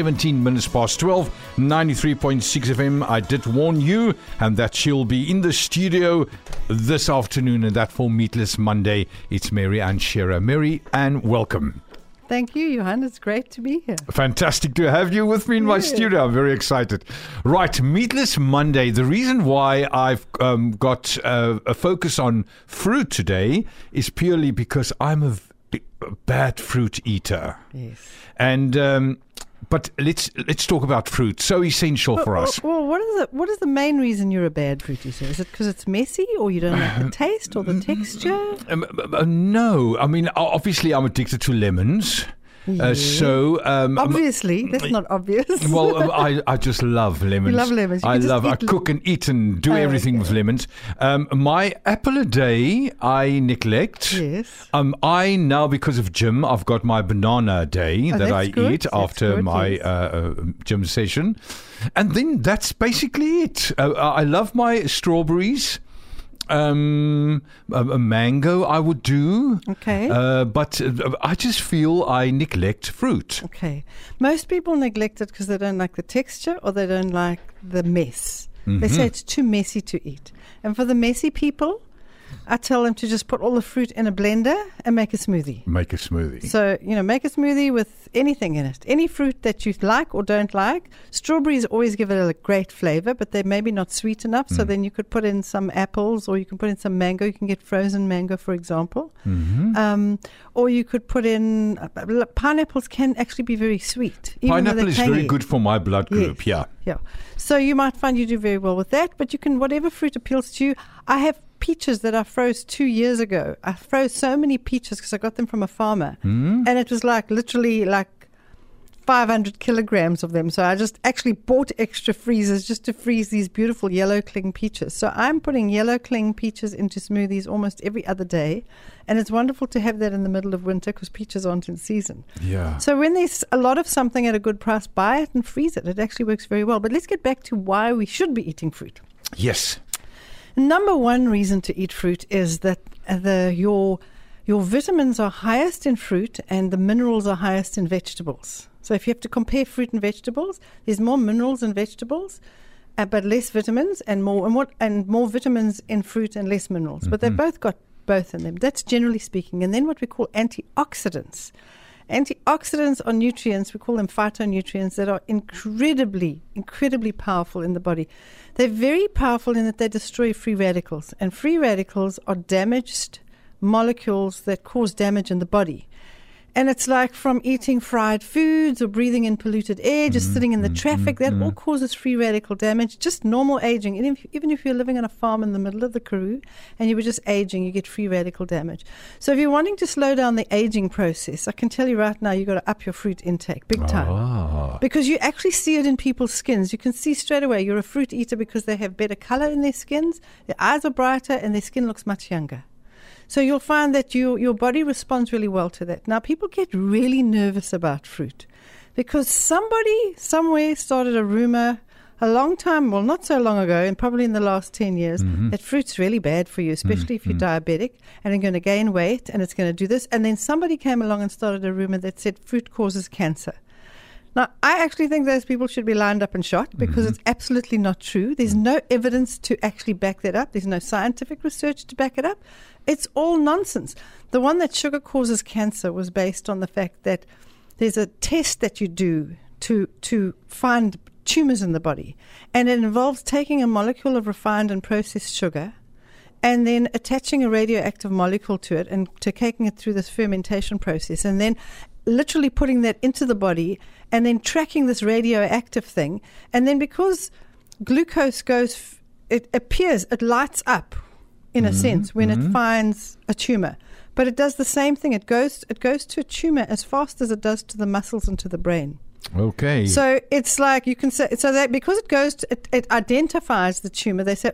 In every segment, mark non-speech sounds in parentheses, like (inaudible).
17 minutes past 12, 93.6 FM. I did warn you, and that she'll be in the studio this afternoon, and that for Meatless Monday. It's Mary Ann Shearer. Mary Ann, welcome. Thank you, Johan. It's great to be here. Fantastic to have you with me in my Yeah. studio. I'm very excited. Right, Meatless Monday. The reason why I've um, got uh, a focus on fruit today is purely because I'm a, v- a bad fruit eater. Yes. And um, but let's let's talk about fruit. So essential for us. Well, what is the what is the main reason you're a bad fruit eater? Is it because it's messy, or you don't like the (laughs) taste or the mm, mm, mm, texture? Um, uh, uh, no, I mean obviously I'm addicted to lemons. Uh, so um, Obviously, that's not obvious. Well, um, I, (laughs) I just love lemons. You love lemons. You I love. I cook and eat and do Oh, everything okay. with lemons. Um, my apple a day I neglect. yes. Um, I now because of gym, I've got my banana a day Oh, that I good. eat That's after good, my yes. uh, uh, gym session, and then that's basically it. Uh, I love my strawberries. Um, a, a mango I would do. Okay. Uh, but uh, I just feel I neglect fruit. Okay. Most people neglect it because they don't like the texture or they don't like the mess. They Mm-hmm. say it's too messy to eat. And for the messy people, I tell them to just put all the fruit in a blender and make a smoothie. Make a smoothie. So, you know, make a smoothie with anything in it. Any fruit that you like or don't like. Strawberries always give it a great flavor, but they're maybe not sweet enough. So then you could put in some apples or you can put in some mango. You can get frozen mango, for example. Mm-hmm. Um, or you could put in uh, pineapples can actually be very sweet. even Pineapple is very good for my blood group. Yes. Yeah. Yeah. So you might find you do very well with that, but you can, whatever fruit appeals to you. I have peaches that I froze two years ago. I froze so many peaches because I got them from a farmer. Hmm? And it was like literally like 500 kilograms of them. So I just actually bought extra freezers just to freeze these beautiful yellow cling peaches. So I'm putting yellow cling peaches into smoothies almost every other day. And it's wonderful to have that in the middle of winter because peaches aren't in season. Yeah. So when there's a lot of something at a good price, buy it and freeze it. It actually works very well. But let's get back to why we should be eating fruit. Yes. Number one reason to eat fruit is that uh, the your your vitamins are highest in fruit and the minerals are highest in vegetables. So if you have to compare fruit and vegetables, there's more minerals in vegetables, uh, but less vitamins, and more and what and more vitamins in fruit and less minerals. But they've both got both in them. That's generally speaking. And then what we call antioxidants. Antioxidants are nutrients, we call them phytonutrients, that are incredibly, incredibly powerful in the body. They're very powerful in that they destroy free radicals. And free radicals are damaged molecules that cause damage in the body. And it's like from eating fried foods or breathing in polluted air, just mm-hmm, sitting in the mm-hmm, traffic, that all mm-hmm. causes free radical damage. Just normal aging. And if, even if you're living on a farm in the middle of the Karoo and you were just aging, you get free radical damage. So if you're wanting to slow down the aging process, I can tell you right now, you've got to up your fruit intake big ah. time. Ah. Because you actually see it in people's skins. You can see straight away you're a fruit eater because they have better color in their skins, their eyes are brighter, and their skin looks much younger. So you'll find that you, your body responds really well to that. Now, people get really nervous about fruit because somebody somewhere started a rumor a long time, well, not so long ago, and probably in the last 10 years, mm-hmm. that fruit's really bad for you, especially if you're mm-hmm. diabetic and you're going to gain weight and it's going to do this. And then somebody came along and started a rumor that said fruit causes cancer. Now, I actually think those people should be lined up and shot because mm-hmm. it's absolutely not true. There's mm. no evidence to actually back that up. There's no scientific research to back it up. It's all nonsense. The one that sugar causes cancer was based on the fact that there's a test that you do to to find tumors in the body, and it involves taking a molecule of refined and processed sugar and then attaching a radioactive molecule to it and to taking it through this fermentation process and then literally putting that into the body and then tracking this radioactive thing. And then because glucose goes it appears it lights up in a mm-hmm. sense when it mm-hmm. finds a tumor. But it does the same thing. It goes it goes to a tumor as fast as it does to the muscles and to the brain. Okay. so it's like you can say so that because it goes to, it, it identifies the tumor. They say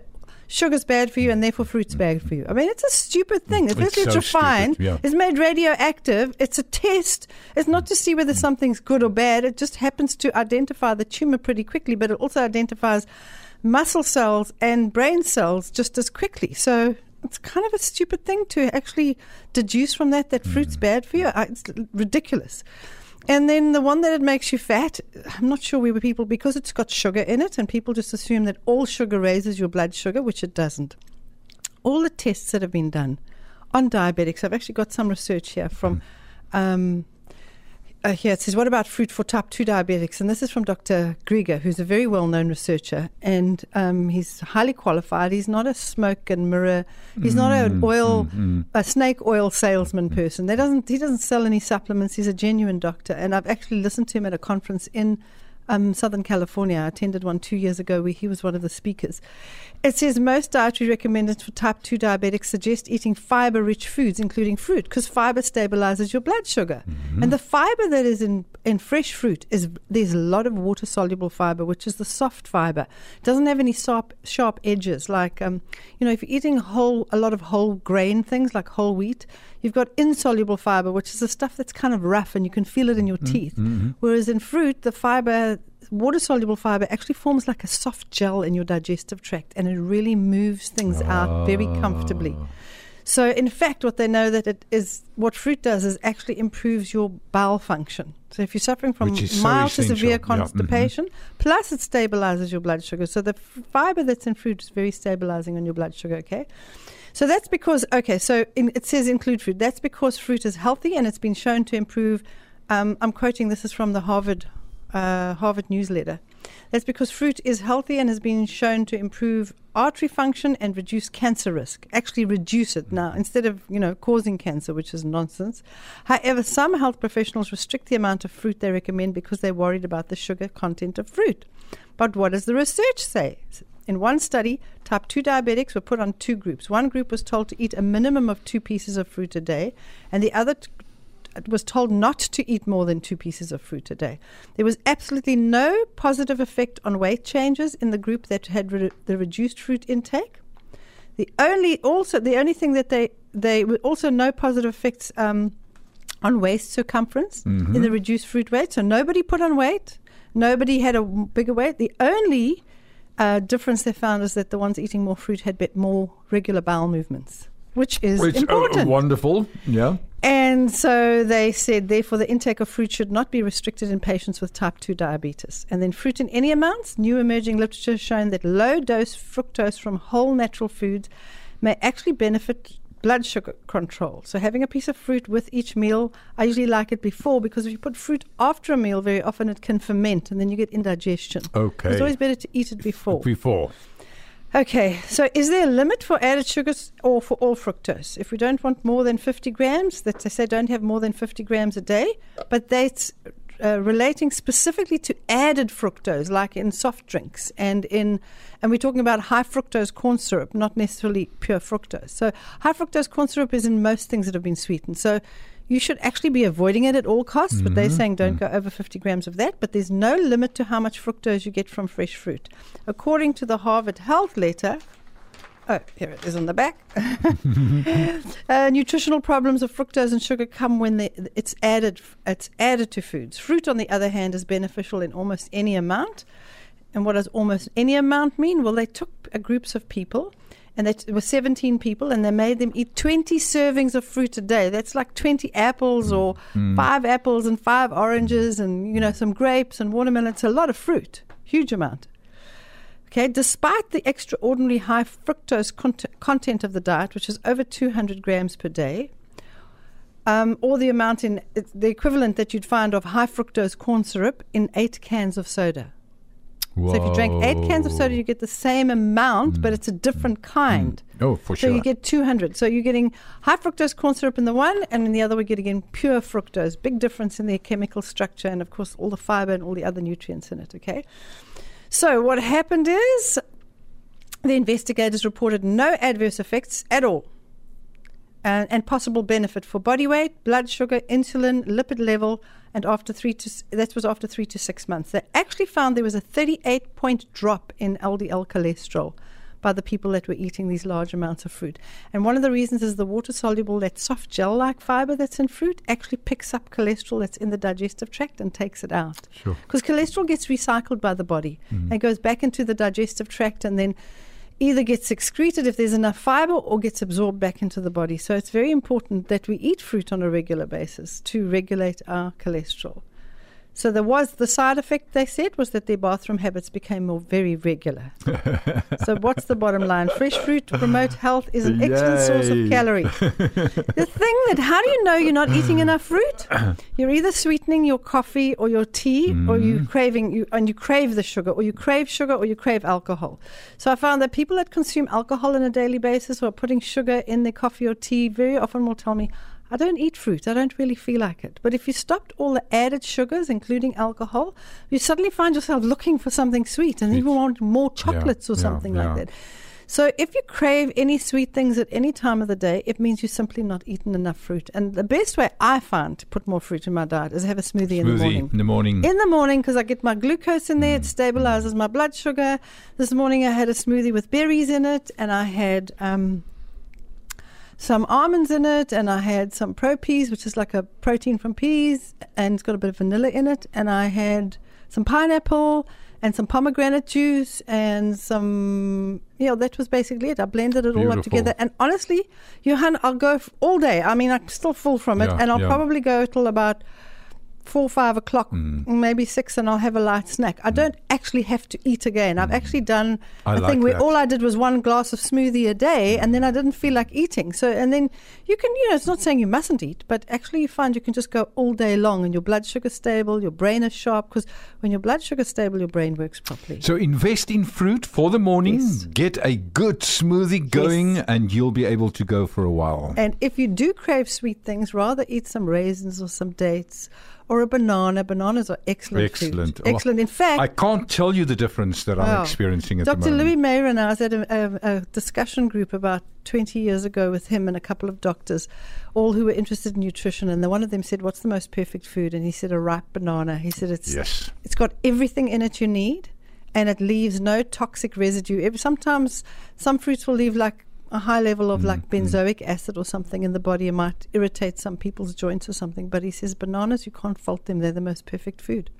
sugar's bad for you and therefore fruit's bad for you. I mean, it's a stupid thing. It's it's, so refined. stupid, yeah. It's made radioactive. It's a test. It's not to see whether something's good or bad. It just happens to identify the tumor pretty quickly, but it also identifies muscle cells and brain cells just as quickly. So it's kind of a stupid thing to actually deduce from that that fruit's mm. bad for you. It's ridiculous. And then the one that it makes you fat, I'm not sure we were people because it's got sugar in it, and people just assume that all sugar raises your blood sugar, which it doesn't. All the tests that have been done on diabetics, I've actually got some research here from. Um, uh, here it says, What about fruit for type 2 diabetics? And this is from Dr. Greger, who's a very well known researcher. And um, he's highly qualified. He's not a smoke and mirror, he's not an oil, a snake oil salesman person. They doesn't, he doesn't sell any supplements. He's a genuine doctor. And I've actually listened to him at a conference in um, Southern California. I attended one two years ago where he was one of the speakers. It says most dietary recommendations for type 2 diabetics suggest eating fiber rich foods, including fruit, because fiber stabilizes your blood sugar. Mm-hmm. And the fiber that is in, in fresh fruit is there's a lot of water soluble fiber, which is the soft fiber. It doesn't have any sharp, sharp edges. Like, um, you know, if you're eating whole, a lot of whole grain things like whole wheat, you've got insoluble fiber, which is the stuff that's kind of rough and you can feel it in your mm-hmm. teeth. Mm-hmm. Whereas in fruit, the fiber, water soluble fiber, actually forms like a soft gel in your digestive tract and it really moves things out very comfortably. Ah. So, in fact, what they know that it is what fruit does is actually improves your bowel function. So, if you're suffering from is so mild to severe Yeah, mhm. constipation, plus it stabilizes your blood sugar. So, the f- fiber that's in fruit is very stabilizing on your blood sugar. Okay. So that's because okay. So in, it says include fruit. That's because fruit is healthy and it's been shown to improve. Um, I'm quoting. This is from the Harvard uh, Harvard newsletter. That's because fruit is healthy and has been shown to improve artery function and reduce cancer risk. Actually, reduce it now instead of you know causing cancer, which is nonsense. However, some health professionals restrict the amount of fruit they recommend because they're worried about the sugar content of fruit. But what does the research say? In one study, type 2 diabetics were put on two groups. One group was told to eat a minimum of two pieces of fruit a day, and the other t- was told not to eat more than two pieces of fruit a day. There was absolutely no positive effect on weight changes in the group that had re- the reduced fruit intake. The only also the only thing that they they were also no positive effects um, on waist circumference in the reduced fruit weight. So nobody put on weight. Nobody had a bigger weight. The only uh, difference they found is that the ones eating more fruit had bit more regular bowel movements, which is Which, uh, important. wonderful. Yeah. And so they said, therefore, the intake of fruit should not be restricted in patients with type 2 diabetes. And then fruit in any amounts, new emerging literature has shown that low dose fructose from whole natural foods may actually benefit blood sugar control. So having a piece of fruit with each meal, I usually like it before because if you put fruit after a meal, very often it can ferment and then you get indigestion. Okay. It's always better to eat it before. Before. Okay, so is there a limit for added sugars or for all fructose? If we don't want more than 50 grams, that they say don't have more than 50 grams a day, but that's uh, relating specifically to added fructose, like in soft drinks and in, and we're talking about high fructose corn syrup, not necessarily pure fructose. So high fructose corn syrup is in most things that have been sweetened. So you should actually be avoiding it at all costs, but they're saying don't go over 50 grams of that. But there's no limit to how much fructose you get from fresh fruit. According to the Harvard Health letter, oh, here it is on the back. (laughs) uh, nutritional problems of fructose and sugar come when they, it's added. It's added to foods. Fruit, on the other hand, is beneficial in almost any amount. And what does almost any amount mean? Well, they took uh, groups of people and they t- were 17 people and they made them eat 20 servings of fruit a day that's like 20 apples or five apples and five oranges and you know some grapes and watermelon it's a lot of fruit huge amount okay despite the extraordinarily high fructose cont- content of the diet which is over 200 grams per day um, or the amount in the equivalent that you'd find of high fructose corn syrup in eight cans of soda so if you drank eight cans of soda, you get the same amount, but it's a different kind. Oh, for So sure. So you get 200. So you're getting high fructose corn syrup in the one, and in the other we're getting pure fructose. Big difference in their chemical structure, and of course all the fiber and all the other nutrients in it. Okay. So what happened is the investigators reported no adverse effects at all. And, and possible benefit for body weight, blood sugar, insulin, lipid level, and after three to that was after three to six months. They actually found there was a 38 point drop in LDL cholesterol by the people that were eating these large amounts of fruit. And one of the reasons is the water soluble, that soft gel like fiber that's in fruit, actually picks up cholesterol that's in the digestive tract and takes it out. Sure. Because cholesterol gets recycled by the body mm. and goes back into the digestive tract and then either gets excreted if there's enough fiber or gets absorbed back into the body. So it's very important that we eat fruit on a regular basis to regulate our cholesterol. So there was the side effect they said was that their bathroom habits became more very regular. (laughs) so what's the bottom line? Fresh fruit to promote health is an excellent source of calories. (laughs) the thing that how do you know you're not eating enough fruit? (coughs) You're either sweetening your coffee or your tea, or you mm-hmm. craving you and you crave the sugar, or you crave sugar, or you crave alcohol. So I found that people that consume alcohol on a daily basis or are putting sugar in their coffee or tea very often will tell me. I don't eat fruit. I don't really feel like it. But if you stopped all the added sugars, including alcohol, you suddenly find yourself looking for something sweet and you want more chocolates or something yeah. like that. So if you crave any sweet things at any time of the day, it means you're simply not eaten enough fruit. And the best way I find to put more fruit in my diet is have a smoothie, in the Smoothie morning. in the morning. In the morning, because I get my glucose in Mm. there, it stabilizes my blood sugar. This morning I had a smoothie with berries in it, and I had um, some almonds in it, and I had some pro peas, which is like a protein from peas, and it's got a bit of vanilla in it. And I had some pineapple and some pomegranate juice and some, yeah, that was basically it. I blended it all up together. And honestly, Johan, I'll go all day. I mean, I'm still full from it, Yeah, and I'll yeah. probably go till about four, five o'clock, Mm. maybe six, and I'll have a light snack. I mm. don't actually have to eat again. I've mm. actually done I a like thing where that. all I did was one glass of smoothie a day, and then I mm. didn't feel like eating. So, and then you can, you know, it's not saying you mustn't eat, but actually you find you can just go all day long, and your blood sugar's stable, your brain is sharp, because when your blood sugar's stable, your brain works properly. So invest in fruit for the morning. Yes. Get a good smoothie going, and you'll be able to go for a while. And if you do crave sweet things, rather eat some raisins or some dates or a banana. Bananas are excellent. food. Excellent. Oh, Excellent. In fact, I can't tell you the difference that I'm Wow. experiencing at Dr. the moment. Dr. Louis Mayer and I was at a, a, a discussion group about 20 years ago with him and a couple of doctors, all who were interested in nutrition. And the, one of them said, "What's the most perfect food?" And he said, "A ripe banana." He said, "It's Yes. it's got everything in it you need, and it leaves no toxic residue. Sometimes some fruits will leave like a high level of like benzoic acid or something in the body. It might irritate some people's joints or something. But he says bananas, you can't fault them. They're the most perfect food.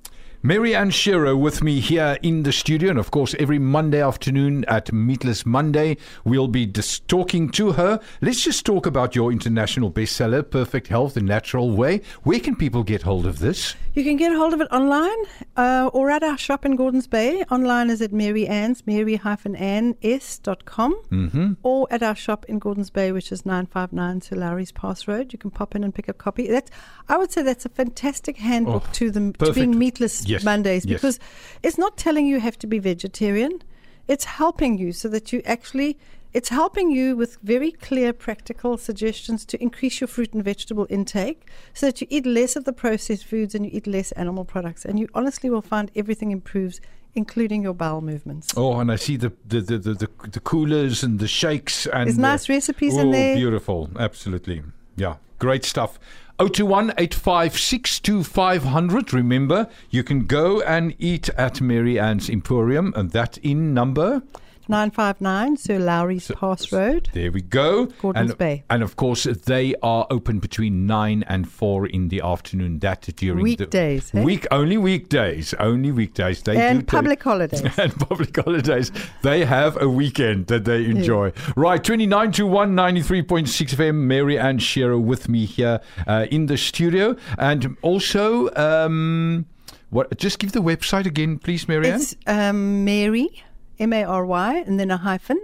Mary Ann Shearer with me here in the studio. And of course, every Monday afternoon at Meatless Monday, we'll be dis- talking to her. Let's just talk about your international bestseller, Perfect Health the Natural Way. Where can people get hold of this? You can get hold of it online uh, or at our shop in Gordons Bay. Online is at Mary Ann's, mary-anns.com, Mm-hmm. or at our shop in Gordons Bay, which is 959 Sir Lowry's Pass Road. You can pop in and pick up a copy. That's, I would say that's a fantastic handbook Oh, to, the, to being meatless Yes, Mondays yes. because it's not telling you you have to be vegetarian. It's helping you so that you actually it's helping you with very clear practical suggestions to increase your fruit and vegetable intake so that you eat less of the processed foods and you eat less animal products and you honestly will find everything improves including your bowel movements. Oh, and I see the the, the, the, the, the coolers and the shakes and There's the- nice recipes oh, in there. beautiful. Absolutely. Yeah, great stuff. 021 856 2500. Remember, you can go and eat at Mary Ann's Emporium, and that in number. 959 Sir Lowry's Pass Road. There we go. Gordons and, Bay. And of course, they are open between 9 and 4 in the afternoon. That during Weekdays, the eh? week only weekdays, only weekdays. They And take- public holidays. (laughs) and public holidays. They have a weekend that they enjoy. Right, 29 to 1, 93.6 FM. Mary Ann Shearer with me here uh, in the studio. And also, um, what? just give the website again, please, Mary Ann. It's um, Mary, M A R Y, and then a hyphen,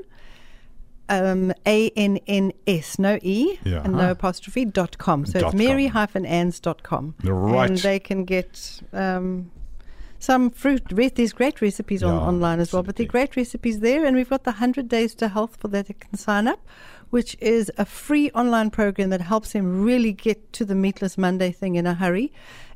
um, A N N S, no E, Yeah. and no apostrophe, dot com. So Dot it's Mary hyphen Anns dot com. Right. And they can get um, some fruit. re- There's great recipes on, Yeah, online as well, but there are great recipes there. And we've got the 100 Days to Health for that they can sign up, which is a free online program that helps them really get to the Meatless Monday thing in a hurry.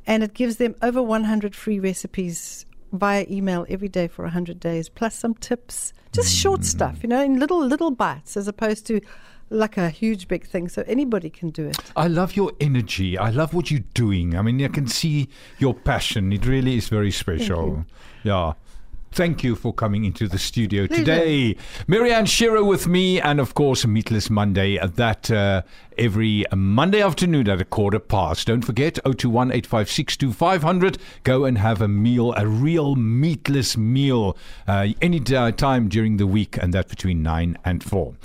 And it gives them over 100 free recipes via email every day for 100 days, plus some tips, just Mm. short stuff, you know, in little, little bites as opposed to like a huge big thing. So anybody can do it. I love your energy. I love what you're doing. I mean, I can see your passion. It really is very special. Yeah. Thank you for coming into the studio today. Mary Ann Shearer with me, and of course, Meatless Monday. That uh, every Monday afternoon at a quarter past. Don't forget, 021 856 Go and have a meal, a real meatless meal, uh, any time during the week, and that between 9 and 4.